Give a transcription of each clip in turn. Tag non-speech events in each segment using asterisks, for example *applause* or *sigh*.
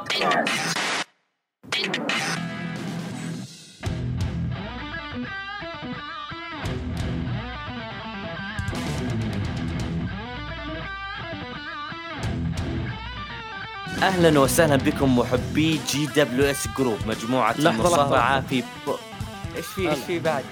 بودكاست أهلا وسهلا بكم محبي جي دبليو إس جروب مجموعة لحظة، المصارعة لحظة. في ب... إيش في إيش. في بعد؟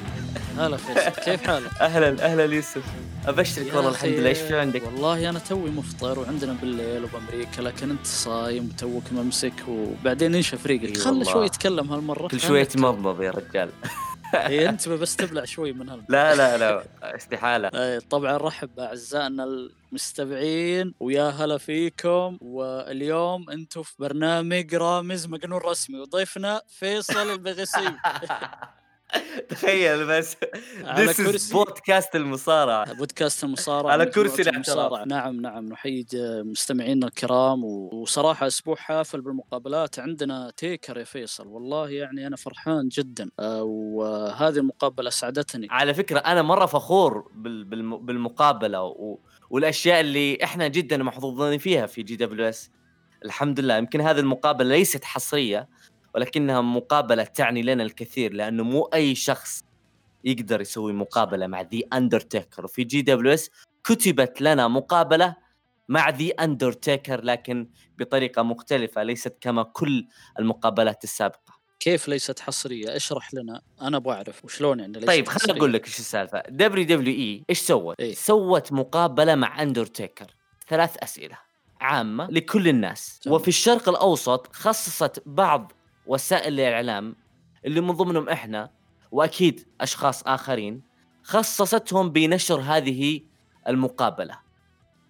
هلا كيف حالك؟ أهلا أهلا يوسف أبشرك والله الحمد لله. إيش في عندك؟ والله أنا توي مفطر وعندنا بالليل وبأمريكا لكن أنت صايم وتوك ممسك وبعدين أنشف إيه ريقك خله والله. شوي يتكلم هالمرة. كل شوية تمضمض يا رجال. *laughs* إي أنت بس تبلع شوي من هال لا لا لا استحالة. طبعا رحب باعزائنا المستمعين. ويا هلا فيكم. واليوم أنتم في برنامج رامز مجنون رسمي. وضيفنا فيصل المغيصيب *laughs* تخيل بس. على كرسي. بودكاست المصارعة. بودكاست المصارعة. على كرسي الاعتراف. المصارعة. نعم نعم نحيي ج- مستمعينا الكرام. وصراحة أسبوع حافل بالمقابلات. عندنا Taker يا فيصل. والله يعني أنا فرحان جدا. آه، وهذه المقابلة أسعدتني على فكرة أنا مرة فخور بال... بالم... بالمقابلة. و... والأشياء اللي إحنا جدا محظوظين فيها في GWS. الحمد لله يمكن هذه المقابلة ليست حصرية. ولكنها مقابلة تعني لنا الكثير لأنه مو أي شخص يقدر يسوي مقابلة مع The Undertaker وفي GWS كتبت لنا مقابلة مع The Undertaker لكن بطريقة مختلفة ليست كما كل المقابلات السابقة كيف ليست حصرية اشرح لنا أنا أبغى أعرف وشلون يعني ليست طيب خليني؟ أقول لك إيش السالفة WWE إيش سوت؟ إيه. سوت مقابلة مع اندرتيكر ثلاث أسئلة عامة لكل الناس تمام. وفي الشرق الأوسط خصصت بعض وسائل الإعلام اللي من ضمنهم إحنا وأكيد أشخاص آخرين خصصتهم بنشر هذه المقابلة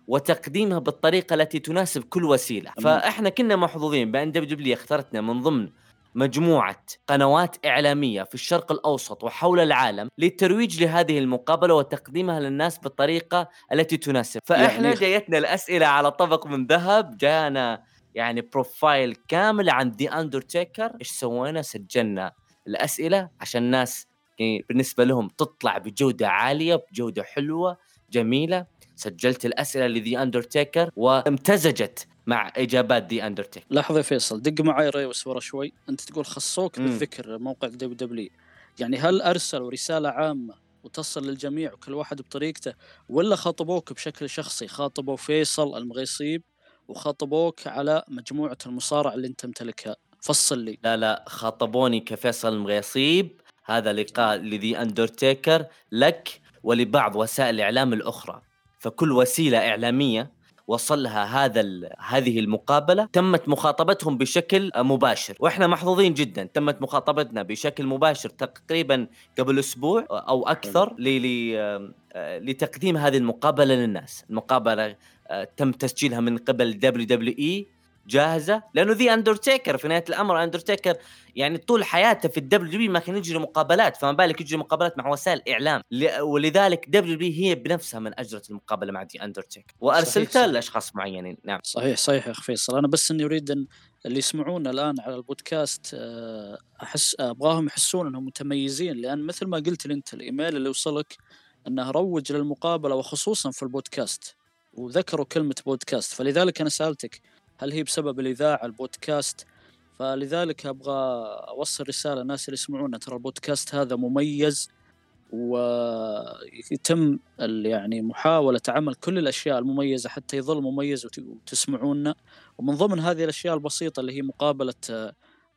وتقديمها بالطريقة التي تناسب كل وسيلة. فإحنا كنا محظوظين بأن WW اختارتنا من ضمن مجموعة قنوات إعلامية في الشرق الأوسط وحول العالم للترويج لهذه المقابلة وتقديمها للناس بالطريقة التي تناسب فإحنا يعني- جايتنا الأسئلة على طبق من ذهب جانا يعني profile كامل عن The Undertaker إيش سوينا؟ سجلنا الأسئلة عشان الناس يعني بالنسبة لهم تطلع بجودة عالية بجودة حلوة جميلة. سجلت الأسئلة لذي أندرتيكر وامتزجت مع إجابات The Undertaker لحظة يا فيصل دق معي ريوس ورا شوي. أنت تقول خصوك بالذكر موقع WW يعني هل أرسلوا رسالة عامة وتصل للجميع وكل واحد بطريقته ولا خاطبوك بشكل شخصي؟ خاطبوا فيصل المغيصيب وخاطبوك على مجموعة المصارعة اللي أنت تمتلكها فصل لي. لا لا خاطبوني كفيصل المغيصيب. هذا لقاء لذي أندرتيكر لك ولبعض وسائل الإعلام الأخرى. فكل وسيلة إعلامية وصلها هذا هذه المقابلة تمت مخاطبتهم بشكل مباشر. وإحنا محظوظين جدا. تمت مخاطبتنا بشكل مباشر تقريبا قبل أسبوع أو أكثر آه، لتقديم هذه المقابلة للناس. المقابلة تم تسجيلها من قبل WWE جاهزة؟ لأنه The Undertaker في نهاية الأمر اندرتيكر يعني طول حياته في ال WW ما كان يجري مقابلات فما بالك يجري مقابلات مع وسائل إعلام. ولذلك WW هي بنفسها من اجرت المقابلة مع The Undertaker وارسلتها. لأشخاص معينين. نعم. صحيح صحيح يا أخ فيصل. أنا بس إني أريد أن اللي يسمعونا الآن على البودكاست آه، أحس أبغاهم يحسون أنهم متميزين لأن مثل ما قلت لي أنت الإيميل اللي وصلك أنه روج للمقابلة وخصوصا في البودكاست. وذكروا كلمة بودكاست. فلذلك أنا سألتك هل هي بسبب الإذاعة البودكاست؟ فلذلك أبغى أوصل رسالة الناس اللي يسمعونا. ترى البودكاست هذا مميز ويتم يعني محاولة عمل كل الأشياء المميزة حتى يظل مميز وت- وتسمعونا. ومن ضمن هذه الأشياء البسيطة اللي هي مقابلة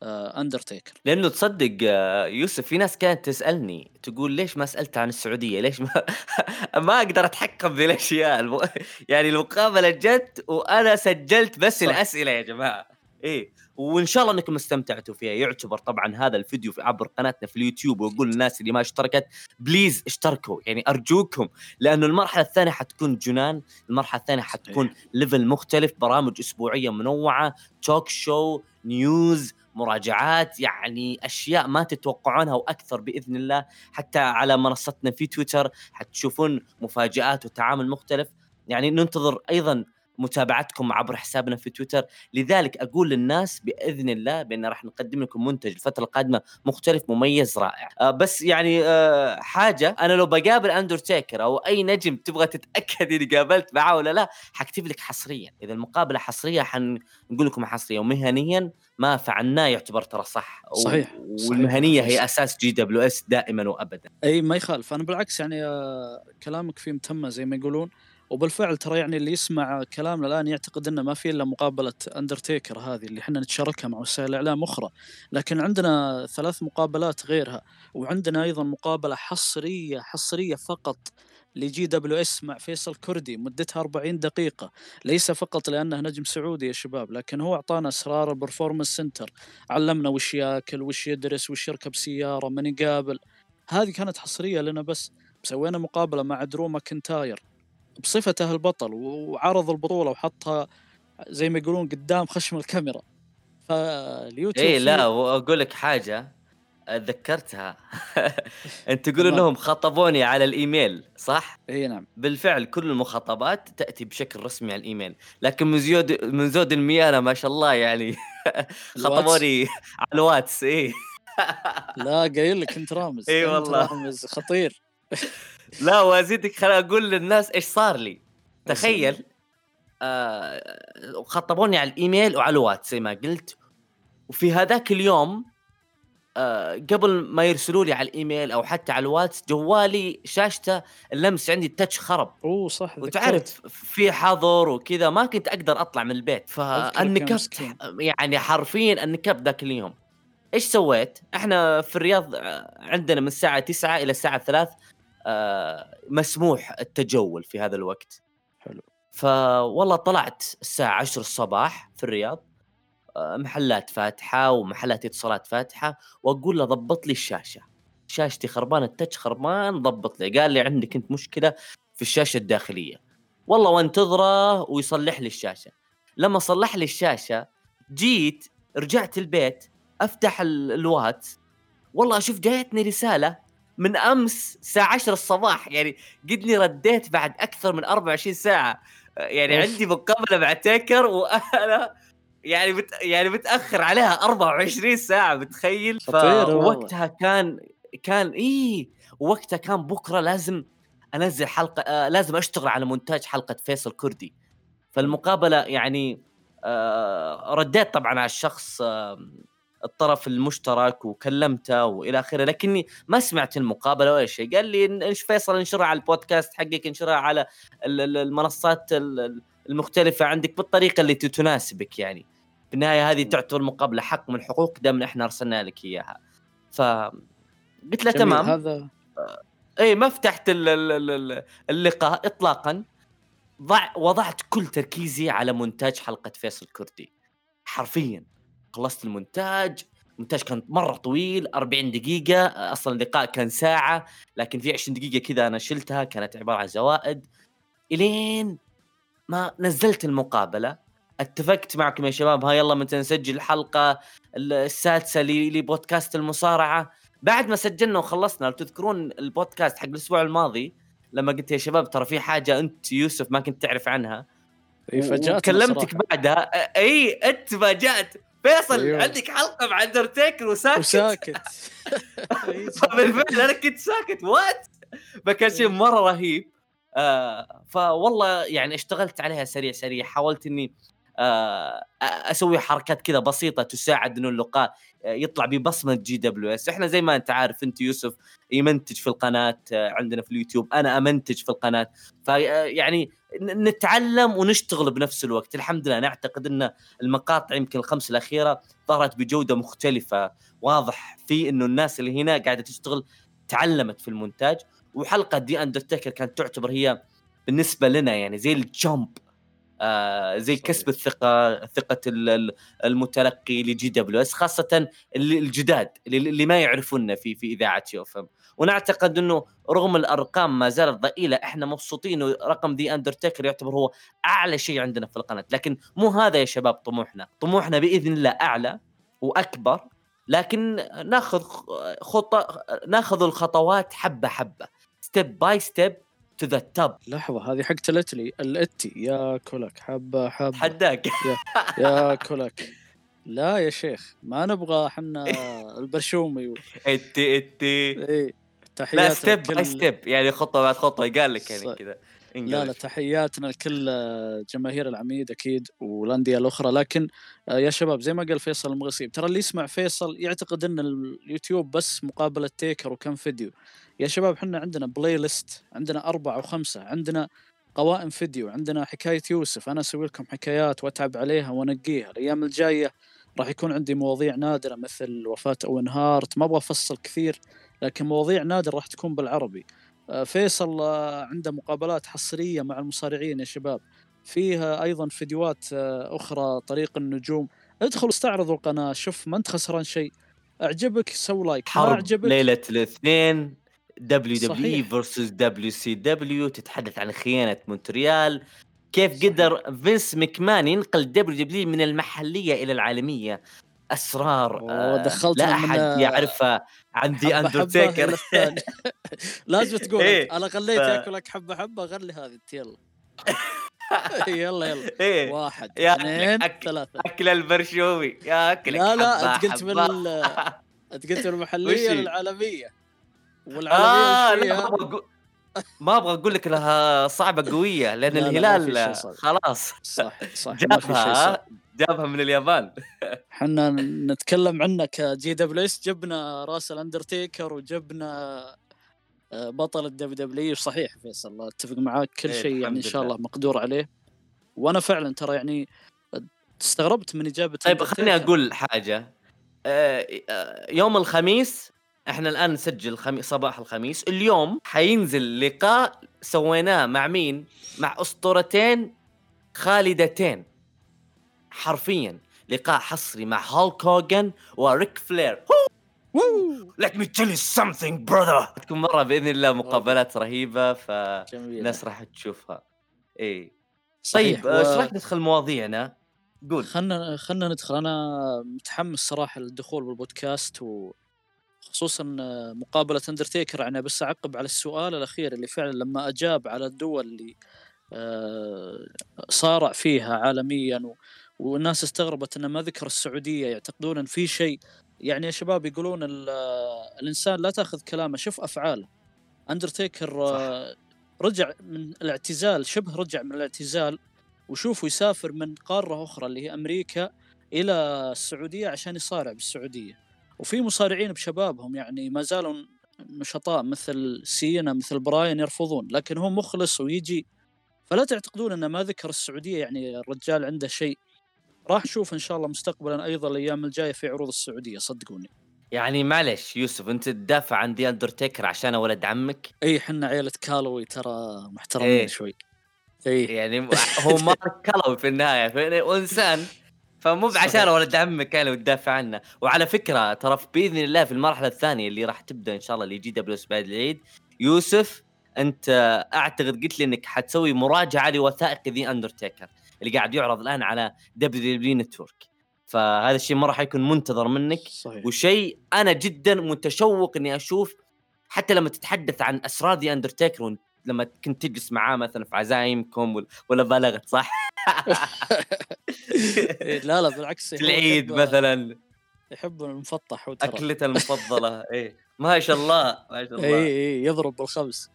آه، آه، لأنه تصدق آه، يوسف في ناس كانت تسألني تقول ليش ما سألت عن السعودية؟ ليش ما *laughs* ما أقدر أتحكم بالاشياء الم... يعني المقابلة جت وأنا سجلت بس صح. الأسئلة يا جماعة. إيه. وإن شاء الله إنكم استمتعتوا فيها. يعتبر طبعا هذا الفيديو في عبر قناتنا في اليوتيوب واقول للناس اللي ما اشتركت please اشتركوا. يعني أرجوكم لأنه المرحلة الثانية حتكون جنان المرحلة الثانية حتكون level مختلف برامج أسبوعية منوعة talk show news مراجعات يعني أشياء ما تتوقعونها وأكثر بإذن الله. حتى على منصتنا في تويتر حتشوفون مفاجآت وتعامل مختلف. يعني ننتظر أيضا متابعتكم عبر حسابنا في تويتر. لذلك أقول للناس بإذن الله بأن راح نقدم لكم منتج الفترة القادمة مختلف مميز رائع. آه بس يعني آه حاجة أنا لو بقابل أندرتيكر أو أي نجم تبغى تتأكد إني قابلت معه ولا لا حكتب لك حصريا. إذا المقابلة حصرية حنقول لكم حصريه ومهنيا ما فعلناه يعتبر ترى صح. صحيح والمهنية هي أساس GWS دائما وابدا. أي ما يخالف. أنا بالعكس يعني آه، كلامك فيه متمة زي ما يقولون. وبالفعل ترى يعني اللي يسمع كلامنا الآن يعتقد إنه ما في إلا مقابلة اندرتيكر هذه اللي إحنا نتشاركها مع وسائل إعلام أخرى، لكن عندنا ثلاث مقابلات غيرها، وعندنا أيضا مقابلة حصرية حصرية فقط ل GWS مع فيصل كردي مدتها 40 دقيقة. ليس فقط لأنه نجم سعودي يا شباب لكن هو أعطانا أسرار ال Performance Center علمنا وش ياكل وش يدرس وش يركب سيارة من يقابل. هذه كانت حصرية لنا بس. سوينا مقابلة مع Drew McIntyre. بصفته البطل وعرض البطولة وحطها زي ما يقولون قدام خشم الكاميرا. فاليوتيوب اي لا وأقول لك حاجة. ذكرتها. *laughs* أنت تقول إنهم خاطبوني على الإيميل صح؟ إي نعم. بالفعل كل المخاطبات تأتي بشكل رسمي على الإيميل. لكن من زود من زود الميانة ما شاء الله يعني *laughs* خاطبوني على الواتس إي. *laughs* لا قايل لك أنت رامز. إي والله. رامز خطير. لا وأزيدك خل أقول للناس إيش صار لي. تخيل آه خاطبوني على الإيميل وعلى الواتس زي ما قلت. وفي هذاك اليوم آه قبل ما يرسلوا لي على الإيميل أو حتى على الواتس جوالي شاشته اللمس عندي التاتش خرب. أوه صح وتعرف في حظر وكذا ما كنت أقدر أطلع من البيت. فانكبت يعني حرفيا انكبت ذاك اليوم. إيش سويت؟ إحنا في الرياض آه، عندنا من الساعة 9 إلى الساعة 3 آه، مسموح التجول في هذا الوقت. حلو. فوالله طلعت الساعة 10 الصباح في الرياض. محلات فاتحة ومحلات اتصالات فاتحة وأقول له ضبط لي الشاشة. شاشتي خربانة التاتش خربان ضبط لي. قال لي عندك انت مشكلة في الشاشة الداخلية. والله وانتظره ويصلح لي الشاشة. لما صلح لي الشاشة جيت رجعت البيت أفتح الواتس والله أشوف جايتني رسالة من أمس الساعة 10 الصباح. يعني قد لي رديت بعد أكثر من 24 ساعة. يعني أوف. عندي مقابلة مع تيكر وأنا يعني بت يعني متأخر عليها 24 ساعة متخيل؟ فوقتها كان كان إي وقتها كان بكرة لازم أنزل حلقة آه لازم أشتغل على مونتاج حلقة فيصل كردي. فالمقابلة يعني آه رديت طبعا على الشخص آه الطرف المشترك وكلمته وإلى آخره لكني ما سمعت المقابلة ولا شيء. قال لي إيش فيصل انشرها على البودكاست حقك انشرها على المنصات المختلفة عندك بالطريقة اللي تناسبك يعني. في النهاية هذه تعتبر مقابلة حق من حقوق دام إحنا أرسلنا لك إياها. ف قلت له تمام. هذا اي ما فتحت اللقاء اطلاقا. ضع وضعت كل تركيزي على مونتاج حلقة فيصل كردي. حرفيا. خلصت المونتاج. المونتاج كان مرة طويل 40 دقيقة. أصلا اللقاء كان ساعة لكن في 20 دقيقة كذا أنا شلتها. كانت عبارة عن زوائد. إلين ما نزلت المقابلة اتفقت معكم يا شباب. ها يلا متى نسجل الحلقة السادسة لبودكاست المصارعة. بعد ما سجلنا وخلصنا لو تذكرون البودكاست حق الأسبوع الماضي لما قلت يا شباب ترى في حاجة أنت يوسف ما كنت تعرف عنها. كلمتك بعدها. إي أنت فاجأت. فيصل أيوه. عندك حلقة مع اندرتيكر وساكت. وساكت. *laughs* بالفعل أنا كنت ساكت. فكان شيء مرة رهيب. آه فوالله يعني اشتغلت عليها سريع سريع. حاولت إني أسوي حركات كذا بسيطة تساعد إنه اللقاء يطلع ببصمة GWS. إحنا زي ما أنت عارف أنت يوسف يمنتج في القناة آه، عندنا في اليوتيوب أنا أمنتج في القناة. فيعني نتعلم ونشتغل بنفس الوقت. الحمد لله نعتقد إن المقاطع يمكن الخمس الأخيرة ظهرت بجودة مختلفة واضح في إنه الناس اللي هنا قاعدة تشتغل تعلمت في المونتاج. وحلقة The اندرتيكر كانت تعتبر هي بالنسبة لنا يعني زي ال jump آه زي صحيح. كسب الثقة ثقة المتلقي ل GWS خاصة الجداد اللي ما يعرفونا في في إذاعة UFM. ونعتقد إنه رغم الأرقام ما زالت ضئيلة إحنا مبسوطين رقم The اندرتيكر يعتبر هو أعلى شيء عندنا في القناة. لكن مو هذا يا شباب طموحنا. طموحنا بإذن الله أعلى وأكبر لكن ناخذ خطه ناخذ الخطوات حبة حبة. step by step to the top لحظة هذه حقت الاتي. الاتي. يا كلك. حبة حبة. حداك. يا كلك. لا يا شيخ ما نبغى إحنا البرشومي. و... اتي اتي. إيه لا step by step يعني خطوة بعد خطوة قال لك يعني كذا. لا لا. تحياتنا لكل آه، جماهير العميد أكيد والأندية الأخرى. لكن آه، يا شباب زي ما قال فيصل المغصيب ترى اللي يسمع فيصل يعتقد إن اليوتيوب بس مقابلة تيكر وكم فيديو. يا شباب إحنا عندنا playlist عندنا أربعة وخمسه عندنا قوائم فيديو عندنا حكاية يوسف. أنا أسوي لكم حكايات وأتعب عليها وأنقيها. الأيام الجاية راح يكون عندي مواضيع نادرة مثل وفاة أوين هارت. ما أبغى أفصل كثير لكن مواضيع نادرة راح تكون بالعربي. فيصل آه، عنده مقابلات حصرية مع المصارعين يا شباب. فيها أيضا فيديوهات آه، أخرى طريق النجوم. ادخل استعرضوا القناة شوف ما أنت خسران شيء. أعجبك سو like. ما حرب أعجبك؟ ليلة الاثنين دبليو دبليو صحيح. فيرسز دبليو سي دبليو تتحدث عن خيانة مونتريال. كيف قدر فينس مكمان ينقل WWE من المحلية إلى العالمية؟ أسرار آه، دخلتنا لا من- احد يعرفها عن اندرتيكر. *laughs* *laughs* لازم تقول إيه، أنا غليت ف- ياكلك حبه حبه غلي هذه يلا *laughs* يلا يلا إيه واحد يا اثنين أكل. ثلاثة أكل البرشومي يا أكلك لا لا أنت قلت. بال أنت قلت بالمحلية وش هي؟ للعالمية والعالمية لا فيها؟ ما أبغى أقول لك إنها صعبة قوية لأن لا، لا، الهلال صعب. خلاص صح صح ما في شيء صعب جابها جابها من اليابان. *laughs* إحنا نتكلم عنك ك GWS. جبنا راس الاندرتيكر وجبنا آه، بطل ال WWE صحيح فيصل أتفق معاك. كل إيه، شيء يعني إن شاء لله. الله مقدور عليه. وأنا فعلا ترى يعني استغربت من إجابة طيب خليني. أقول حاجة. آه، آه، يوم الخميس إحنا الآن نسجل صباح الخميس. اليوم حينزل لقاء سويناه مع مين؟ مع أسطورتين خالدتين. حرفيا. لقاء حصري مع هولك هوجن وريك فلير me tell you something brother. تكون مرة بإذن الله مقابلات رهيبة فالناس جميل راح تشوفها صحيح. طيب إيش و- راح ندخل مواضيعنا؟ قول. خلنا خلنا ندخل. أنا متحمس صراحة للدخول بالبودكاست وخصوصا مقابلة اندرتيكر يعني بس أعقب على السؤال الأخير اللي فعلا لما أجاب على الدول اللي آه، صارع فيها عالميا و- والناس استغربت إنه ما ذكر السعودية. يعتقدون إن في شيء يعني يا شباب يقولون ال- الإنسان لا تأخذ كلامه شوف أفعاله. اندرتيكر آه، رجع من الاعتزال شبه رجع من الاعتزال وشوفوا يسافر من قارة أخرى اللي هي أمريكا إلى السعودية عشان يصارع بالسعودية. وفي مصارعين بشبابهم يعني ما زالوا نشطاء مثل سينا مثل براين يرفضون لكن هو مخلص ويجي. فلا تعتقدون أنه ما ذكر السعودية يعني الرجال عنده شيء راح نشوف إن شاء الله مستقبلا أيضا الأيام الجاية في عروض السعودية صدقوني. يعني معلش يوسف أنت تدافع عن The اندرتيكر عشان ولد عمك؟ أي حنا عيلة كالوي ترى محترمين إيه. شوي. أي يعني هو *laughs* مارك كالوي في النهاية وانسان فمو صحيح. عشان ولد عمك يعني وتدافع عنه. وعلى فكرة ترى بإذن الله في المرحلة الثانية اللي راح تبدأ إن شاء الله ل GWS بعد العيد. يوسف أنت أعتقد قلت لي إنك حتسوي مراجعة لوثائق The اندرتيكر اللي قاعد يعرض الآن على WWE Network. فهذا الشيء مره حيكون منتظر منك. صحيح. وشيء أنا جدا متشوق إني أشوف حتى لما تتحدث عن أسرار The اندرتيكر لما كنت تجلس معاه مثلا في عزايمكم ولا- بالغت صح؟ *laughs* لا لا بالعكس. في العيد مثلا. يحب المفطح وترى. اكلته المفضلة. *laughs* إيه. ما شاء الله ما شاء اي الله اي يضرب بالخمس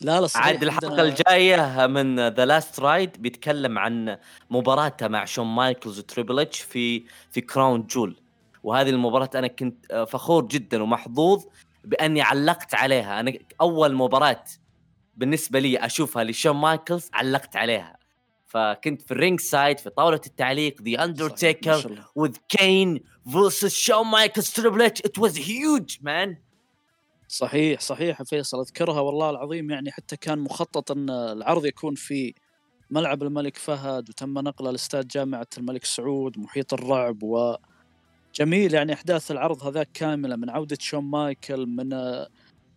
لا لا عاد الحلقة الجاية من The Last Ride بيتكلم عن مباراته مع شون مايكلز وتريبل اتش في في Crown Jewel وهذه المباراة أنا كنت آه، فخور جدا ومحظوظ بأني علقت عليها. أنا أول مباراة بالنسبة لي أشوفها لشون مايكلز علقت عليها. فكنت في ال ringside في طاولة التعليق The Undertaker Kane versus Shawn Michaels. Triple H it was huge man. صحيح صحيح فيصل أذكرها والله العظيم يعني حتى كان مخطط إن العرض يكون في ملعب الملك فهد وتم نقله لاستاد جامعة الملك سعود محيط الرعب وجميل يعني أحداث العرض هذاك كاملة من عودة شون مايكل من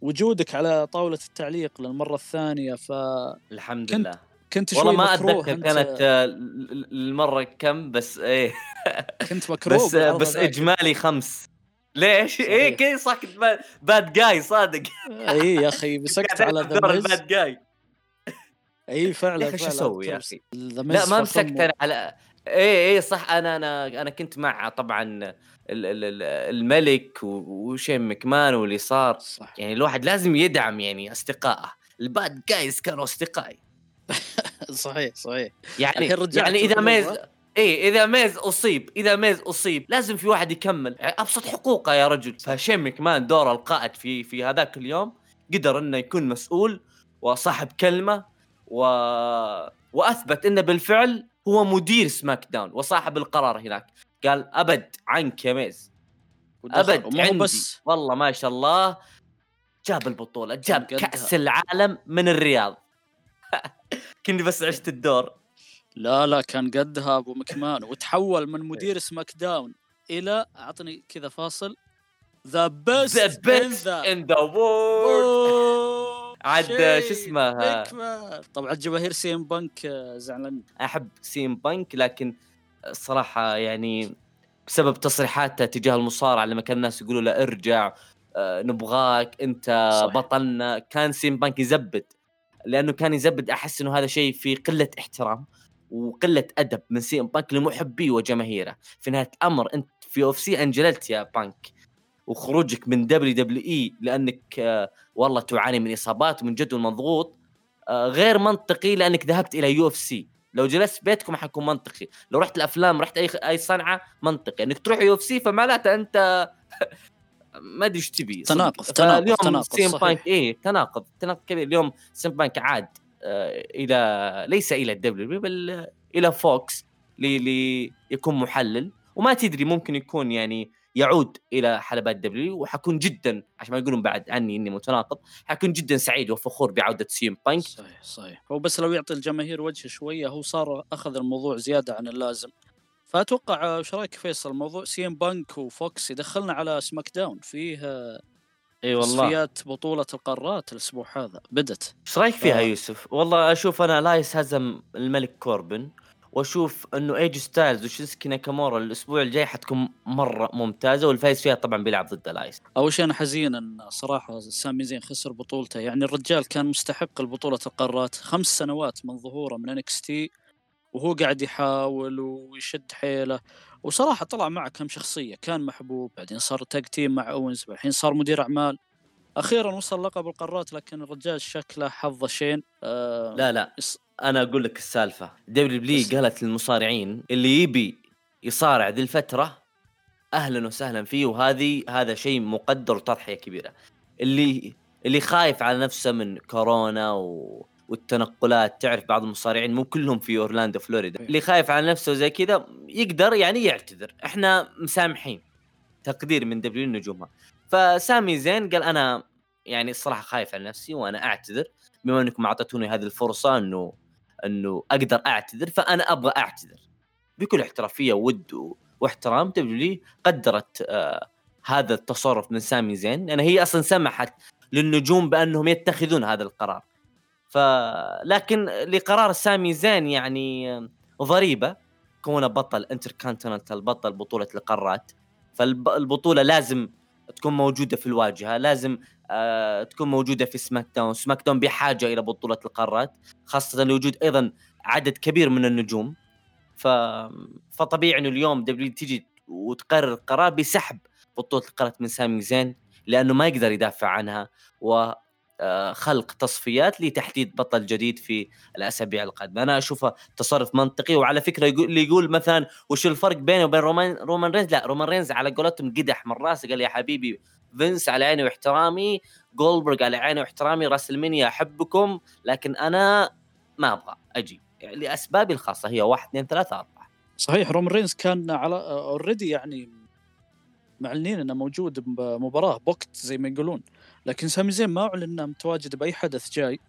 وجودك على طاولة التعليق للمرة الثانية فكنت الحمد كنت- شوي والله ما أتذكر كانت آه، ال- ال- المرة كم بس إيه. *laughs* كنت مكروه بس آه، بس هذاك. إجمالي خمس. ليش؟ صحيح. إيه كيف صح كنت bad guy صادق. اي يا أخي *laughs* مسكت على ذا ال bad guy اي فعلا فعلا. أسوي يا أخي؟ لا ما مسكت أنا على اي اي صح. أنا أنا أنا كنت مع طبعا ال- ال- ال- الملك وشين مكمان واللي صار. صح. يعني الواحد لازم يدعم يعني أصدقائه. ال bad guys كانوا أصدقائي. *laughs* صحيح صحيح. يعني يعني إذا ميز اي إذا ميز أصيب إذا ميز أصيب لازم في واحد يكمل. يعني أبسط حقوقه يا رجل. فشين مكمان دور القائد في في هذاك اليوم. قدر إنه يكون مسؤول وصاحب كلمة و... وأثبت إنه بالفعل هو مدير SmackDown وصاحب القرار هناك. قال أبد عنك يا ميز. أبد عندي. بس. والله ما شاء الله. جاب البطولة جاب. كأس العالم من الرياض. كني بس عشت الدور لا لا كان قدها أبو مكمان وتحول من مدير SmackDown إلى أعطني كذا فاصل the best the best in the world عاد شو اسمه؟ طبعا جماهير CM Punk آه، زعلان أحب سيم بنك لكن الصراحه يعني بسبب تصريحاته تجاه المصارعة لما كان الناس يقولوا له ارجع آه، نبغاك أنت صح. بطلنا كان CM Punk يزبد. لأنه كان يزبد أحس إنه هذا شيء في قلة احترام وقلة أدب من CM Punk لمحبيه وجماهيره. في نهاية الأمر أنت في UFC انجلدت يا بانك وخروجك من WWE لأنك آه، والله تعاني من إصابات ومن جدول مضغوط آه، غير منطقي لأنك ذهبت إلى UFC. لو جلست بيتكم حيكون منطقي. لو رحت الأفلام رحت أي أي صنعة منطقي. إنك تروح UFC فمعناته أنت *laughs* ما أدري إيش تبي. تناقض- تناقض- تناقض، CM. Punk اي تناقض تناقض كبير اليوم CM Punk عاد آه، إلى ليس إلى ال WWE بل إلى Fox لي ليكون محلل. وما تدري ممكن يكون يعني يعود إلى حلبات WWE وحكون جدا عشان ما يقولون بعد عني إني متناقض حكون جدا سعيد وفخور بعودة CM Punk. صحيح صحيح. هو بس لو يعطي الجماهير وجه شوية هو صار أخذ الموضوع زيادة عن اللازم. فأتوقع آه، إيش رأيك فيصل؟ موضوع CM Punk و Fox يدخلنا على SmackDown. فيه آه، إي والله. تصفيات بطولة القارات الأسبوع هذا. بدت. إيش رأيك فيها آه. يوسف؟ والله أشوف أنا إلايس هزم الملك كوربن وأشوف إنه إي جي ستايلز وشينسكي ناكامورا الأسبوع الجاي حتكون مرة ممتازة والفايز فيها طبعا بيلعب ضد إلايس أول شيء أنا حزين إن صراحة سامي زين خسر بطولته. يعني الرجال كان مستحق البطوله القارات. خمس سنوات من ظهوره من NXT وهو قاعد يحاول ويشد حيله. وصراحة طلع معه كم شخصية كان محبوب بعدين صار tag team مع اونز الحين صار مدير أعمال. أخيرا وصل لقب القارات لكن الرجال شكله حظه شين آه لا لا. أنا أقول لك السالفة. WWE قالت للمصارعين اللي يبي يصارع ذي الفترة أهلا وسهلا فيه وهذه هذا شيء مقدر وتضحيه كبيرة. اللي اللي خايف على نفسه من كورونا و... والتنقلات تعرف بعض المصارعين مو كلهم في أورلاندو فلوريدا. إيه. اللي خايف على نفسه زي كذا يقدر يعني يعتذر. إحنا مسامحين تقدير من WWE نجومها فسامي زين قال أنا يعني الصراحة خايف على نفسي وأنا أعتذر. بما أنكم أعطيتوني هذه الفرصة إنه إنه أقدر أعتذر فأنا أبغى أعتذر. بكل احترافية ود و- واحترام WWE قدرت آه هذا التصرف من سامي زين. لأن هي أصلا سمحت للنجوم بأنهم يتخذون هذا القرار. ف لكن لقرار سامي زين يعني ضريبة كونه بطل انتركونتيننتال بطل بطولة القارات. فالبطوله لازم تكون موجودة في الواجهة لازم آه تكون موجودة في SmackDown SmackDown بحاجة إلى بطولة القارات خاصة لوجود أيضا عدد كبير من النجوم. ف... فطبيعي إنه اليوم WWE تيجي وتقرر قرار بسحب بطولة القارات من سامي زين لأنه ما يقدر يدافع عنها. و خلق تصفيات لتحديد بطل جديد في الأسابيع القادمة، أنا أشوفه تصرف منطقي وعلى فكرة يقول اللي يقول مثلا وش الفرق بينه وبين رومان رومان رينز؟ لا رومان رينز على قولتهم قدح من راسه قال يا حبيبي فينس على عيني واحترامي، جولبرغ على عيني واحترامي، WrestleMania أحبكم لكن أنا ما أبغى أجي يعني لأسبابي الخاصة هي واحد اثنين ثلاثة أربعة. صحيح رومان رينز كان على already يعني معلنين إنه موجود بمباراه booked زي ما يقولون. لكن سامي زين ما أعلن إنه متواجد بأي حدث جاي.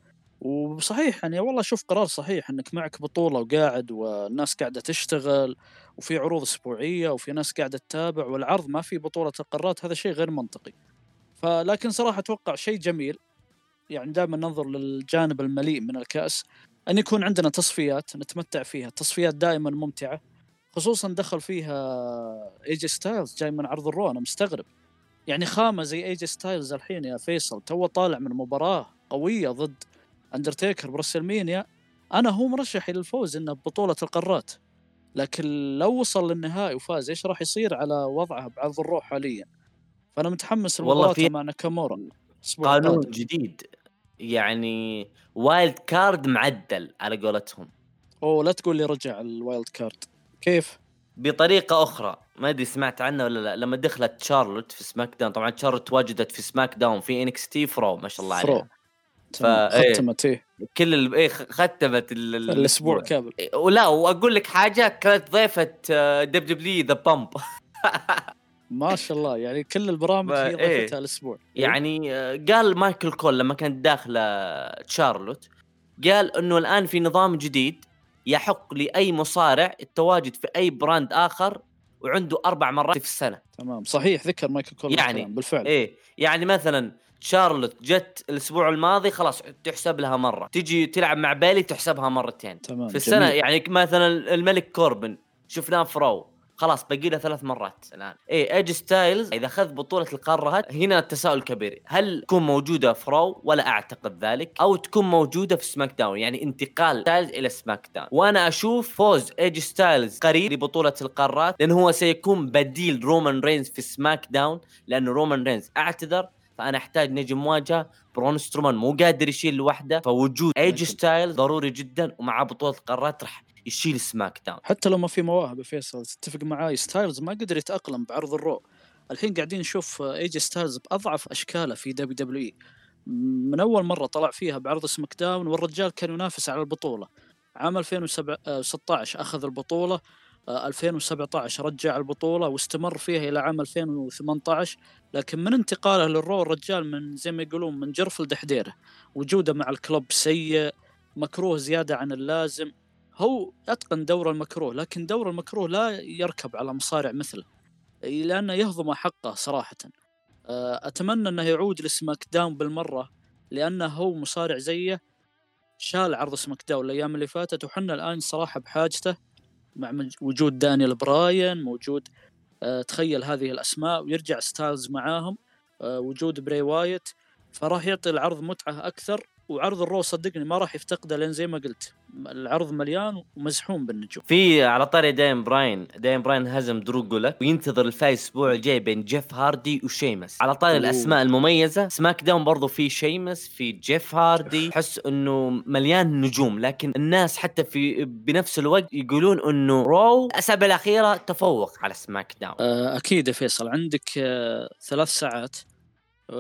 وصحيح يعني والله شوف قرار صحيح إنك معك بطولة وقاعد والناس قاعدة تشتغل وفي عروض أسبوعية وفي ناس قاعدة تتابع والعرض ما في بطولة القارات هذا شيء غير منطقي. فلكن صراحة أتوقع شيء جميل. يعني دائما ننظر للجانب المليء من الكأس. أن يكون عندنا تصفيات نتمتع فيها. التصفيات دائما ممتعة. خصوصا دخل فيها اي جي ستايلز جاي من عرض ال Raw أنا مستغرب. يعني خامة زي اي جي ستايلز الحين يا فيصل تو طالع من مباراة قوية ضد اندرتيكر ب WrestleMania. أنا هو مرشح إلى الفوز إنه ببطوله القارات لكن لو وصل للنهائي وفاز إيش راح يصير على وضعه بعرض ال Raw حاليا؟ فأنا متحمس والله في مع ناكامورا قانون جديد. يعني wild card معدل على قولتهم. أوه لا تقول لي رجع ال wild card كيف؟ بطريقة أخرى ما أدري سمعت عنه ولا لا لما دخلت شارلوت في SmackDown طبعا شارلوت تواجدت في SmackDown في NXT ف Raw ما شاء الله عليها ف... ختمت إيه كل ال... إيه ختمت ال... الأسبوع كامل إيه، ولا وأقول لك حاجة كانت ضيفة WWE The Bump *laughs* ما شاء الله يعني كل البرامج هي ضيفتها إيه. الأسبوع إيه؟ يعني آه، قال مايكل كول لما كانت داخلة شارلوت قال إنه الآن في نظام جديد يحق لأي مصارع التواجد في أي brand آخر وعنده أربع مرات في السنة. تمام. صحيح ذكر مايكل كول يعني بالفعل. إيه. يعني مثلا شارلوت جت الأسبوع الماضي خلاص تحسب لها مرة. تجي تلعب مع بايلي تحسبها مرتين. تمام في السنة جميل. يعني مثلا الملك كوربن شفناه ف Raw خلاص باقي له ثلاث مرات. الان إيه اي جي ستايلز إذا أخذ بطولة القارات هنا التساؤل كبير. هل تكون موجودة في Raw؟ ولا أعتقد ذلك. أو تكون موجودة في SmackDown يعني انتقال ستايلز إلى SmackDown. وأنا أشوف فوز اي جي ستايلز قريب لبطولة القارات لأنه هو سيكون بديل رومان رينز في SmackDown. لأنه رومان رينز أعتذر فأنا أحتاج نجم مواجهه برون سترومان مو قادر يشيل لوحده فوجود اي جي ستايلز ضروري جدا ومع بطولة القارات راح يشيل SmackDown حتى لو ما في مواهب فيصل تتفق معاي. ستايلز ما قدر يتأقلم بعرض ال Raw. الحين قاعدين نشوف اي جي ستايلز بأضعف أشكاله في WWE. من أول مرة طلع فيها بعرض SmackDown والرجال كان ينافس على البطولة. عام 2016 أخذ البطولة. 2017 آه، رجع البطولة واستمر فيها إلى عام 2018 لكن من انتقاله لل Raw الرجال من زي ما يقولون من جرف لدحديره. وجوده مع ال Club سيء مكروه زيادة عن اللازم. هو أتقن دور المكروه لكن دور المكروه لا يركب على مصارع مثله لأنه يهضم حقه صراحة. آه، أتمنى أنه يعود ل SmackDown بالمرة لأنه هو مصارع زيه شال عرض SmackDown الأيام اللي فاتت وحنا الآن صراحة بحاجته مع وجود دانيال براين موجود آه، تخيل هذه الأسماء ويرجع ستايلز معاهم آه، وجود بري وايت فراح يعطي العرض متعة أكثر وعرض ال Raw صدقني ما راح يفتقده لأن زي ما قلت العرض مليان ومزحوم بالنجوم. في على طاري داين براين داين براين هزم درو جولك وينتظر الفايز الأسبوع الجاي بين جيف هاردي وشيمس. على طاري الأسماء المميزة SmackDown برضو في شيمس في جيف هاردي. احس إنه مليان نجوم لكن الناس حتى في بنفس الوقت يقولون إنه Raw الاسابيع الأخيرة تفوق على SmackDown. آه، أكيد يا فيصل عندك آه، ثلاث ساعات.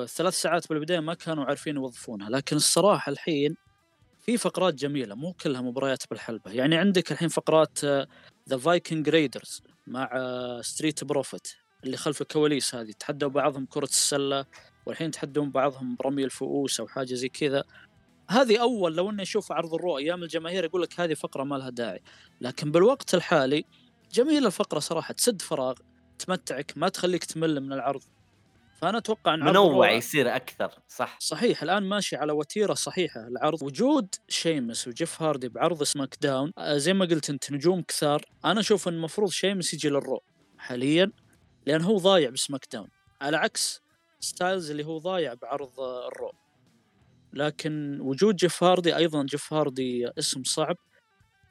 ثلاث ساعات بالبداية ما كانوا عارفين يوظفونها لكن الصراحة الحين في فقرات جميلة مو كلها مباريات بالحلبة. يعني عندك الحين فقرات The Viking Raiders مع Street آه، Profits اللي خلف الكواليس هذه. تحدوا بعضهم كرة السلة والحين يتحدون بعضهم برمي الفؤوس أو حاجة زي كذا. هذه أول لو إني أشوف عرض ال Raw أيام الجماهير يقول لك هذه فقرة ما لها داعي. لكن بالوقت الحالي جميلة الفقرة صراحة تسد فراغ تمتعك ما تخليك تمل من العرض. فأنا أتوقع إن منوع يصير أكثر صح. صحيح الآن ماشي على وتيرة صحيحة العرض. وجود شيمس وجيف هاردي بعرض SmackDown آه، زي ما قلت أنت نجوم كثار. أنا أشوف إن المفروض شيمس يجي لل Raw حاليا لأن هو ضايع ب SmackDown. على عكس ستايلز اللي هو ضايع بعرض ال Raw. لكن وجود جيف هاردي أيضا جيف هاردي اسم صعب.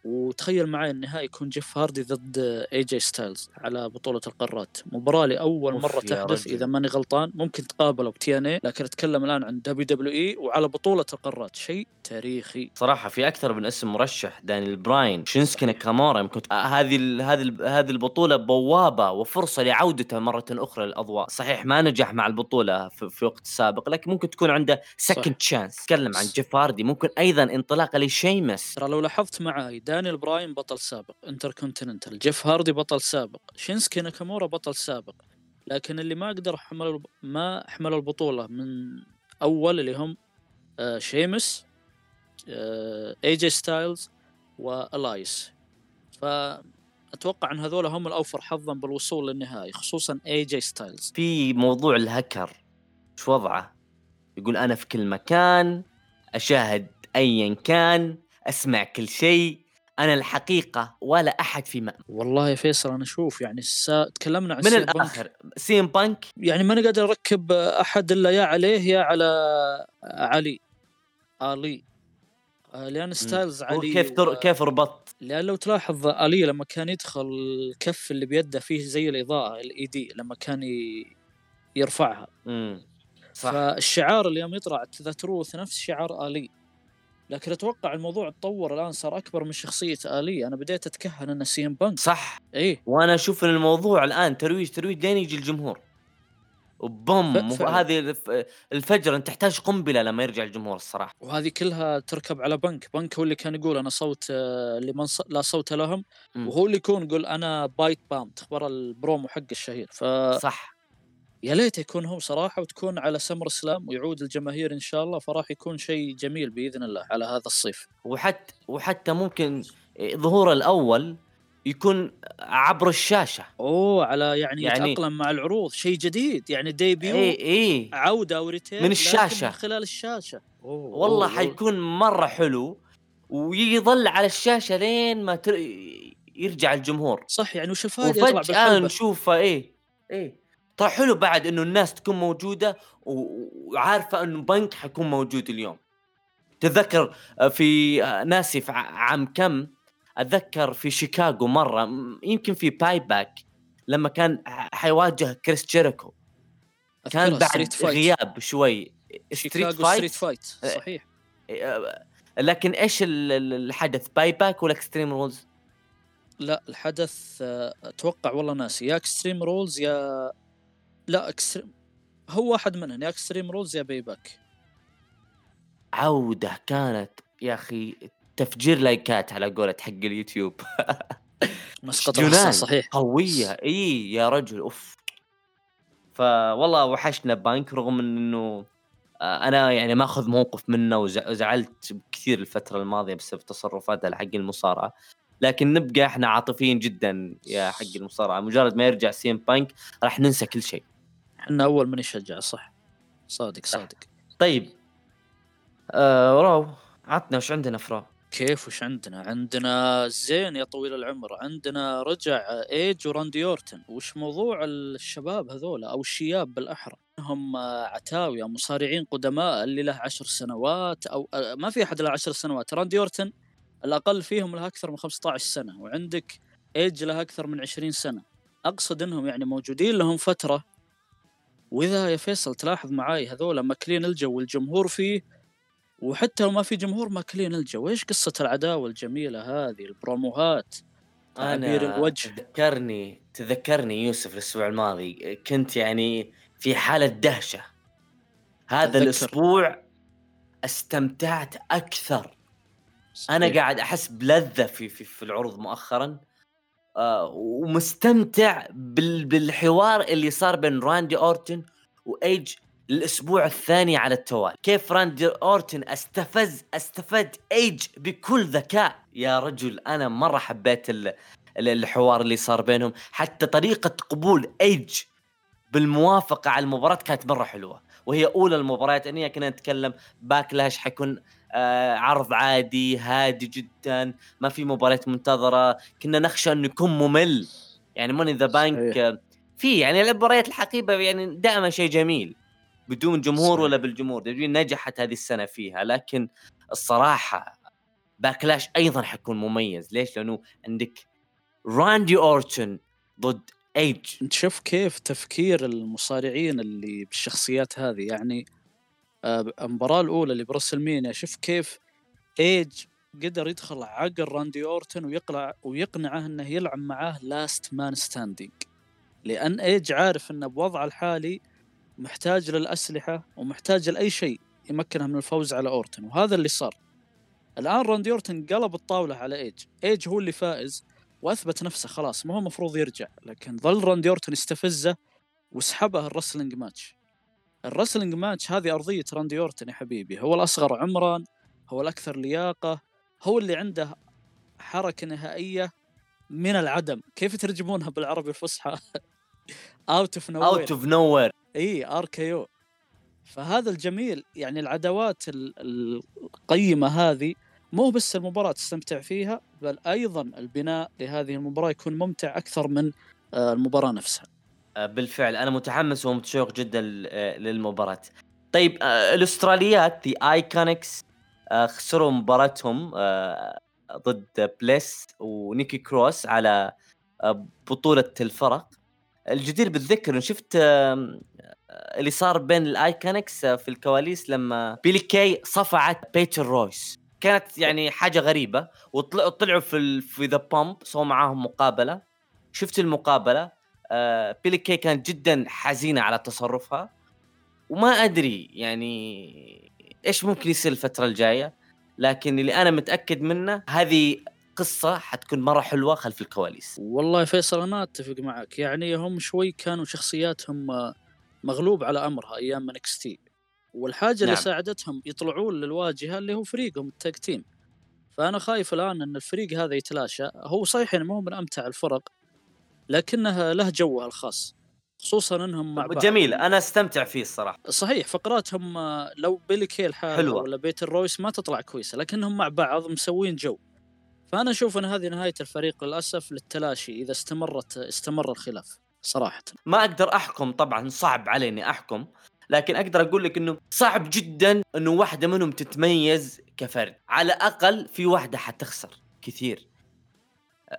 وتخيل معي النهائي يكون جيف هاردي ضد إي جي ستايلز على بطولة القارات. مباراة لأول مرة تحدث إذا ماني غلطان ممكن تقابلوا ب TNA لكن أتكلم الآن عن WWE وعلى بطولة القارات. شيء تاريخي. صراحة في أكثر من اسم مرشح دانيال براين شينسكي ناكامورا يمكن هذه هذه هذه البطولة بوابة وفرصة لعودته مرة أخرى للأضواء. صحيح ما نجح مع البطولة في, في وقت سابق لكن ممكن تكون عنده second chance تكلم عن جيف هاردي. ممكن أيضا انطلاقة لشيمس. ترى لو لاحظت معي دانيال براين بطل سابق انتر كونتيننتال جيف هاردي بطل سابق شينسكي ناكامورا بطل سابق. لكن اللي ما قدر حمل ما حملوا البطولة من أول اللي هم آه شيمس آه اي جي ستايلز وإلياس فأتوقع أن هذول هم الأوفر حظا بالوصول للنهائي خصوصا اي جي ستايلز في موضوع الهكر شو وضعه؟ يقول أنا في كل مكان أشاهد أيا كان أسمع كل شيء أنا الحقيقة ولا أحد في مأمن. والله يا فيصل أنا أشوف يعني السا... تكلمنا عن من الآخر سي إم بانك؟ يعني ماني قادر أركب أحد إلا يا عليه يا على علي. علي. آه، لأن ستايلز علي كيف. و- كيف ربط لأن لو تلاحظ علي لما كان يدخل الكف اللي بيده فيه زي الإضاءة ال LED لما كان ي... يرفعها. امم صح. فالشعار اللي يوم يطلع The Truth نفس شعار علي لكن أتوقع الموضوع تطور الآن صار أكبر من شخصية علي أنا بديت أتكهن انه سي إم بانك. صح. إيه وأنا أشوف إن الموضوع الآن ترويج ترويج لين يجي الجمهور. وبوم. ف-. هذه الف- الفجر أنت تحتاج قنبلة لما يرجع الجمهور الصراحة. وهذه كلها تركب على بانك. بانك هو اللي كان يقول أنا صوت آه، لمن ص... لا صوت لهم. مم. وهو اللي يكون يقول أنا pipe bomb تخبر البرومو حق الشهير. فيا صح. ليت يكون هو صراحة وتكون على SummerSlam ويعود الجماهير إن شاء الله فراح يكون شيء جميل بإذن الله على هذا الصيف. وحتى وحتى ممكن ظهوره الأول يكون عبر الشاشة. أوه على يعني, يعني- يتأقلم مع العروض شيء جديد يعني debut اي اي عودة أو return لكن الشاشة. من خلال الشاشة. أوه والله أوه، أوه. حيكون مرة حلو ويظل على الشاشة لين ما تر... يرجع الجمهور. صح يعني وش الفائده وفجأة نشوفه إيه إيه. طيب حلو بعد إنه الناس تكون موجودة وعارفة إنه بانك حيكون موجود اليوم تذكر آه، في آه، ناسي في عام كم أتذكر في شيكاغو مرة يمكن في Payback لما كان حيواجه كريس جيريكو كان بعد فترة. غياب شوي street شيكاغو street fight fight إيه. صحيح آه، لكن إيش ال- ال- الحدث Payback ولا Extreme Rules؟ لا الحدث آه، أتوقع والله ناسي يا Extreme Rules يا لا Extreme هو واحد منهم يا Extreme Rules يا Payback عودة كانت يا أخي تفجير لايكات على قولة حق اليوتيوب. *laughs* مسقط جنان. الرخصة صحيح. قوية. إي يا رجل أوف. فوالله وحشنا بانك رغم إنه آه، أنا يعني ماخذ موقف منه وزع- وزعلت كثير الفترة الماضية بسبب تصرفاته حق المصارعة. لكن نبقى إحنا عاطفيين جدا يا حق المصارعة. مجرد ما يرجع سي إم بانك راح ننسى كل شيء. إحنا أول من يشجع صح. صادق صادق. طيب. آه Raw عطنا وش عندنا في Raw؟ كيف وش عندنا؟ عندنا زين يا طويل العمر. عندنا رجع إيج وراندي أورتن. وش موضوع الشباب هذولا أو الشياب بالأحرى؟ هم عتاوي أو مصارعين قدماء اللي له عشر سنوات أو آه، ما في أحد له عشر سنوات. راندي أورتن الأقل فيهم له أكثر من 15 سنة وعندك إيج له أكثر من 20 سنة. أقصد إنهم يعني موجودين لهم فترة وإذا يا فيصل تلاحظ معاي هذولا ماكلين الجو والجمهور فيه وحتى لو ما في جمهور ماكلين الجو إيش قصة العداوة الجميلة هذه البروموهات؟ أنا الوجه. تذكرني تذكرني يوسف الأسبوع الماضي كنت يعني في حالة دهشة. هذا أتذكر. الأسبوع استمتعت أكثر. أنا صحيح. قاعد أحس بلذة في في, في العروض مؤخرا. ومستمتع بال بالحوار اللي صار بين راندي أورتن وإيج الأسبوع الثاني على التوالي. كيف راندي أورتن استفز أستفاد إيج بكل ذكاء؟ يا رجل أنا مرة حبيت ال- ال- الحوار اللي صار بينهم. حتى طريقة قبول إيج بالموافقة على المباراة كانت مرة حلوة. وهي أولى المباريات إني كنا نتكلم Backlash حيكون آه عرض عادي هادي جدا ما في مباريات منتظرة. كنا نخشى إنه يكون ممل. يعني Money in the Bank. في يعني المباريات الحقيبة يعني دائما شيء جميل. بدون جمهور صحيح. ولا بالجمهور. WWE نجحت هذه السنة فيها. لكن الصراحة Backlash أيضا حيكون مميز. ليش؟ لأنه عندك راندي أورتون ضد ايج شوف كيف تفكير المصارعين اللي بالشخصيات هذه. يعني المباراة الأولى اللي ب WrestleMania شوف كيف إيج قدر يدخل عقل راندي اورتن ويقلع ويقنعه إنه يلعب معاه last man standing لأن إيج عارف إنه بوضعه الحالي محتاج للأسلحة ومحتاج لأي شيء يمكنه من الفوز على اورتن وهذا اللي صار. الآن راندي اورتن قلب الطاولة على إيج. إيج هو اللي فائز وأثبت نفسه خلاص ما هو المفروض يرجع لكن ظل راندي اورتن يستفزه وسحبه ال wrestling match ال wrestling match هذه أرضية راندي أورتن يا حبيبي. هو الأصغر عمرا هو الأكثر لياقة هو اللي عنده حركة نهائية من العدم. كيف يترجمونها بالعربي الفصحى؟ اوت اوف نو اوت اوف نو وير إي ار كي أو فهذا الجميل يعني العداوات ال- القيمة هذه مو بس المباراة تستمتع فيها بل أيضا البناء لهذه المباراة يكون ممتع أكثر من آه، المباراة نفسها. بالفعل. أنا متحمس ومتشوق جدا آه، للمباراة. طيب آه، الأستراليات The IIconics آه، خسروا مباراتهم آه، ضد بليس ونيكي كروس على آه، بطولة الفرق. الجدير بالذكر شفت اللي صار بين ال IIconics في الكواليس لما بيلي كي صفعت بيتن رويس. كانت يعني حاجة غريبة. وطلعوا طلعوا في في The Bump سووا معاهم مقابلة. شفت المقابلة؟ آه بيلي كي كانت جدا حزينة على تصرفها وما أدري يعني إيش ممكن يصير الفترة الجاية لكن اللي أنا متأكد منه هذه قصة حتكون مرة حلوة خلف الكواليس. والله فيصل أنا أتفق معك. يعني هم شوي كانوا شخصياتهم مغلوب على أمرها أيام NXT. والحاجة نعم. اللي ساعدتهم يطلعون للواجهة اللي هو فريقهم ال tag team. فأنا خايف الآن إن الفريق هذا يتلاشى. هو صحيح إنه مو من أمتع الفرق لكنه له جوه الخاص خصوصا إنهم مع بعض. جميل أنا أستمتع فيه الصراحة. صحيح فقراتهم لو بيلي كي لحالها. ولا بيتن رويس ما تطلع كويسة لكنهم مع بعض مسوين جو. فأنا أشوف إن هذه نهاية الفريق للأسف للتلاشي إذا استمرت استمر الخلاف صراحة. ما أقدر أحكم طبعا صعب علي اني أحكم لكن أقدر أقول لك إنه صعب جدا إنه واحدة منهم تتميز كفرد على الأقل في واحدة حتخسر كثير.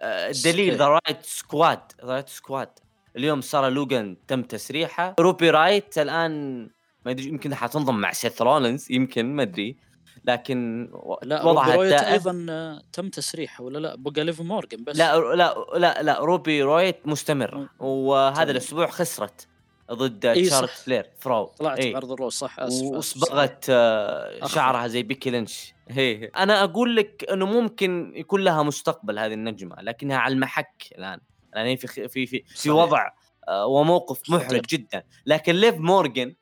الدليل The Riott Squad The Riott Squad اليوم سارة لوغان تم تسريحها. روبي رايت الآن ما ادري يمكن حتنضم مع سيث رولنز يمكن ما أدري. لكن لا وضعها روبي رويت أيضا آه، تم تسريحه ولا لا؟ بقى ليف مورجن بس. لا لا لا لا روبي رويت مستمر. وهذا الأسبوع خسرت. ضد إيه شارلوت فلير فرو طلعت إيه؟ بعرض الروس صح أسف وصبغت آه، شعرها زي بيكي لينش. هي أنا أقول لك إنه ممكن يكون لها مستقبل هذه النجمة لكنها على المحك الآن. يعني في في في في وضع آه، وموقف محرج جدا. لكن ليف مورجن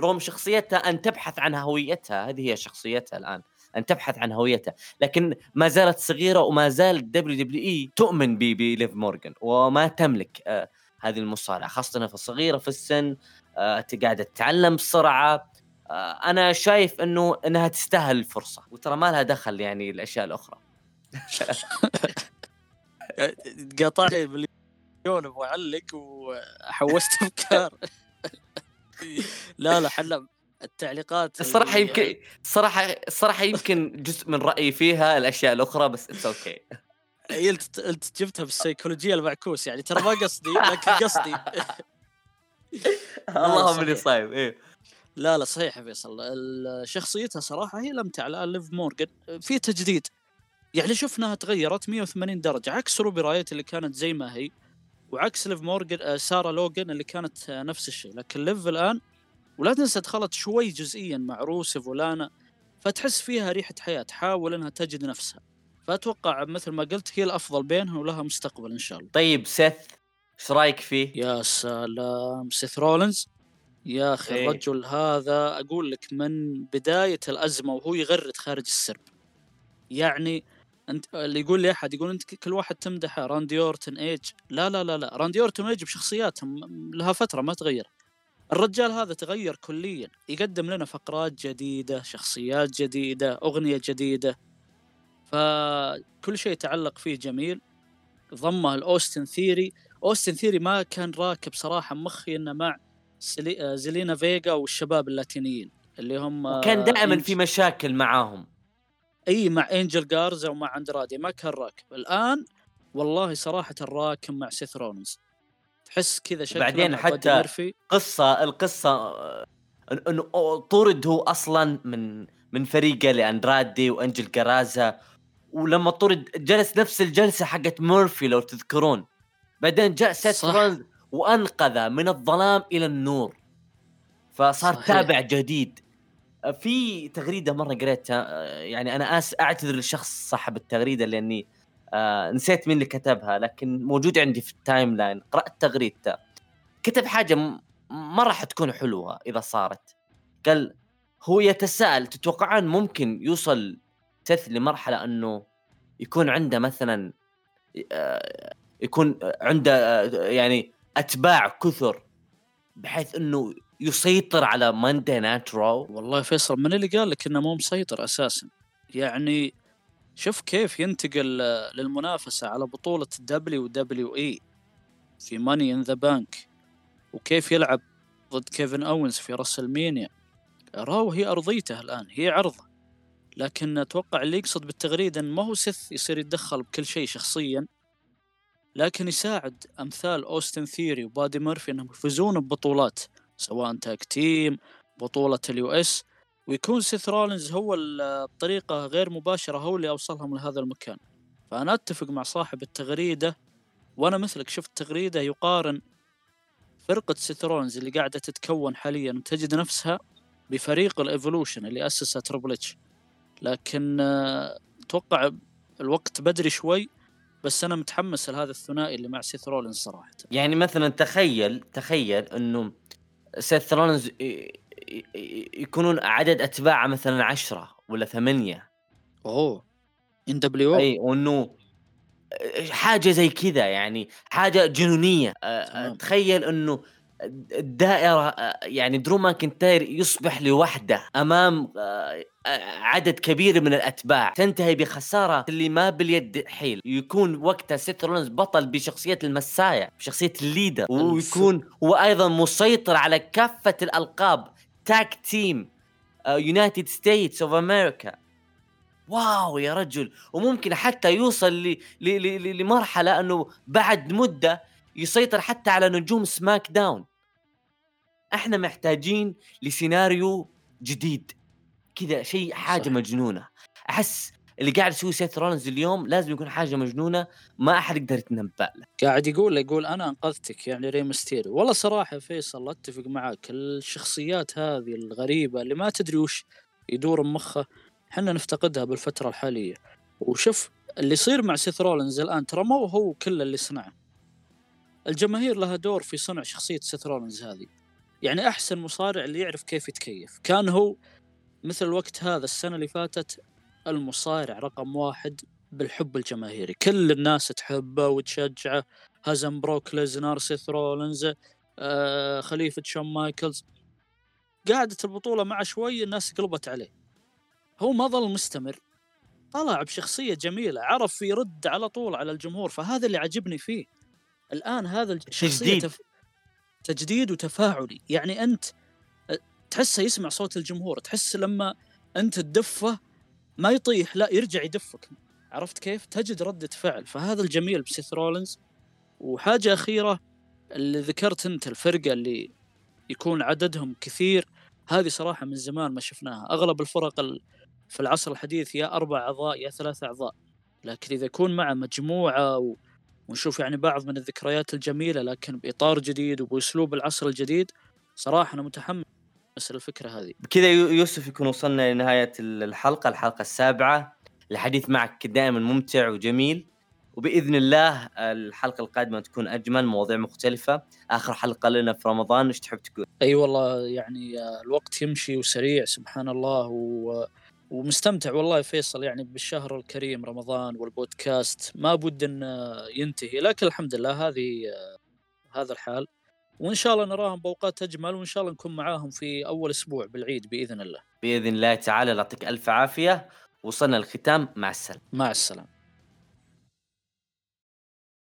رغم شخصيتها أن تبحث عن هويتها هذه هي شخصيتها الآن أن تبحث عن هويتها. لكن ما زالت صغيرة وما زالت WWE تؤمن بليف مورجان وما تملك آه هذه المصارعة خاصة انها صغيره في السن آه قاعدة تتعلم بسرعة. آه أنا شايف إنه إنها تستاهل الفرصة وترى ما لها دخل يعني الأشياء الأخرى. قاطعني مليون أبو علق وحوست أفكار. لا لا حلا التعليقات الصراحة يمكن الصراحة الصراحة يمكن جزء من رأيي فيها الأشياء الأخرى بس it's okay انت انت جبتها بالسيكولوجية المعكوس يعني ترى ما قصدي لكن قصدي. *laughs* اللهم إني صايم إيه. لا لا صحيح يا فيصل. شخصيتها صراحة هي لم تعلى ليف مورجن في تجديد. يعني شفناها تغيرت 180 درجة عكس روبي رايت اللي كانت زي ما هي وعكس ليف مورجن سارة لوجن اللي كانت آه، نفس الشيء. لكن ليف الآن ولا تنسى دخلت شوي جزئيا مع روسف ولانا فتحس فيها ريحة حياة تحاول إنها تجد نفسها. فأتوقع مثل ما قلت هي الأفضل بينها ولها مستقبل إن شاء الله. طيب سيث إيش رأيك فيه؟ يا سلام سيث رولنز يا أخي إيه؟ الرجل هذا أقول لك من بداية الأزمة وهو يغرد خارج السرب. يعني أنت اللي يقول لي أحد يقول أنت كل واحد تمدحه راندي أورتن إيج. لا لا لا لا راندي أورتن ايج بشخصياتهم لها فترة ما تغير. الرجال هذا تغير كليا يقدم لنا فقرات جديدة شخصيات جديدة أغنية جديدة. فكل شيء يتعلق فيه جميل. ضمه الأوستن ثيري. أوستن ثيري ما كان راكب صراحة مخي إنه مع زلينا فيجا والشباب اللاتينيين اللي هم كان دائما في مشاكل معاهم. إي مع إنجل جارزا ومع أندرادي. ما كان راكب. الآن والله صراحة راكب مع سيث رولنز. تحس كذا شكله بعدين حتى قصة القصة إنه طرد هو أصلا من من فريقه لأندرادي وإنجل جارزا ولما طرد جلس نفس الجلسة حقت مورفي لو تذكرون. بعدين جاء سيث رونز وانقذ من الظلام إلى النور. فصار صحيح. تابع جديد. في تغريدة مرة قريتها يعني أنا آس أعتذر للشخص صاحب التغريدة لأني آه نسيت مين اللي كتبها لكن موجود عندي في ال timeline قرأت تغريدته. كتب حاجة ما راح تكون حلوة إذا صارت. قال هو يتساءل تتوقعون ممكن يوصل سيث لمرحلة أنه يكون عنده مثلا آه يكون عنده آه يعني أتباع كثر بحيث أنه يسيطر على Monday Night والله فيصل من اللي قال لك إنه مو مسيطر أساسا؟ يعني شوف كيف ينتقل للمنافسة على بطولة WWE في Money in the Bank وكيف يلعب ضد كيفن اوينز في WrestleMania راو هي أرضيته الآن هي عرضه. لكن أتوقع اللي يقصد بالتغريده إن ما هو سيث يصير يتدخل بكل شيء شخصيا لكن يساعد أمثال أوستن ثيري وبادي ميرفي إنهم يفوزون ببطولات سواء tag team بطولة ال US ويكون سيث رولينز هو الطريقة غير مباشرة هو اللي أوصلهم لهذا المكان. فأنا أتفق مع صاحب التغريدة وأنا مثلك شفت تغريدة يقارن فرقة سيث رولينز اللي قاعدة تتكون حاليا وتجد نفسها بفريق ال Evolution اللي أسسه تربل لكن أتوقع الوقت بدري شوي بس أنا متحمس لهذا الثنائي اللي مع سيث رولينز صراحة. يعني مثلا تخيل تخيل إنه سيث رولينز يكونون عدد أتباعه مثلا عشرة ولا ثمانية. أوه. NWO وإنه حاجة زي كذا يعني حاجة جنونية. تمام. تخيل إنه الدائرة يعني درو ماكنتاير يصبح لوحده أمام عدد كبير من الأتباع. تنتهي بخسارة اللي ما باليد حيل. يكون وقتها سيث رولنز بطل بشخصية ال Messiah بشخصية ال leader. ويكون هو أيضا مسيطر على كافة الألقاب. tag team United States of America wow يا رجل. وممكن حتى يوصل ل... ل... ل... لمرحلة أنه بعد مدة يسيطر حتى على نجوم SmackDown إحنا محتاجين لسيناريو جديد. كذا شيء حاجة صح. مجنونة. أحس اللي قاعد يسوي سيث رولنز اليوم لازم يكون حاجة مجنونة ما أحد يقدر يتنبأ له. قاعد يقول يقول أنا أنقذتك يعني ري مستيريو والله صراحة فيصل أتفق معك الشخصيات هذه الغريبة اللي ما تدري وش يدور بمخه إحنا نفتقدها بالفترة الحالية. وشوف اللي يصير مع سيث رولنز الآن ترى مو هو كل اللي صنعه. الجماهير لها دور في صنع شخصية سيث رولنز هذه. يعني أحسن مصارع اللي يعرف كيف يتكيف. كان هو مثل الوقت هذا السنة اللي فاتت المصارع رقم واحد بالحب الجماهيري. كل الناس تحبه وتشجعه. هزم بروك ليزنر سيث رولنز آه خليفة شون مايكلز. قعدت البطولة مع شوي الناس قلبت عليه. هو ما ظل مستمر. طلع بشخصية جميلة عرف يرد على طول على الجمهور فهذا اللي عجبني فيه. الآن هذا الشخصية تجديد. تف... تجديد وتفاعلي. يعني أنت تحسه يسمع صوت الجمهور تحس لما أنت تدفه ما يطيح لا يرجع يدفك. عرفت كيف؟ تجد ردة فعل. فهذا الجميل بسيث رولنز وحاجة أخيرة اللي ذكرت أنت الفرقة اللي يكون عددهم كثير هذه صراحة من زمان ما شفناها. أغلب الفرق في العصر الحديث يا أربع أعضاء يا ثلاث أعضاء. لكن إذا يكون مع مجموعة و... ونشوف يعني بعض من الذكريات الجميلة لكن بإطار جديد وبأسلوب العصر الجديد صراحة أنا متحمس الفكرة هذه. بكذا يوسف يكون وصلنا لنهاية الحلقة الحلقة السابعة. الحديث معك دائما ممتع وجميل. وبإذن الله الحلقة القادمة تكون أجمل مواضيع مختلفة. آخر حلقة لنا في رمضان إيش تحب تقول؟ أي أيوة والله يعني الوقت يمشي وسريع سبحان الله. و... ومستمتع والله فيصل يعني بالشهر الكريم رمضان والبودكاست. ما بد إن ينتهي لكن الحمد لله هذه هذا الحال. وإن شاء الله نراهم بأوقات أجمل وإن شاء الله نكون معاهم في أول أسبوع بالعيد بإذن الله. بإذن الله تعالى يعطيك ألف عافية. وصلنا الختام مع السلامة. مع السلامة.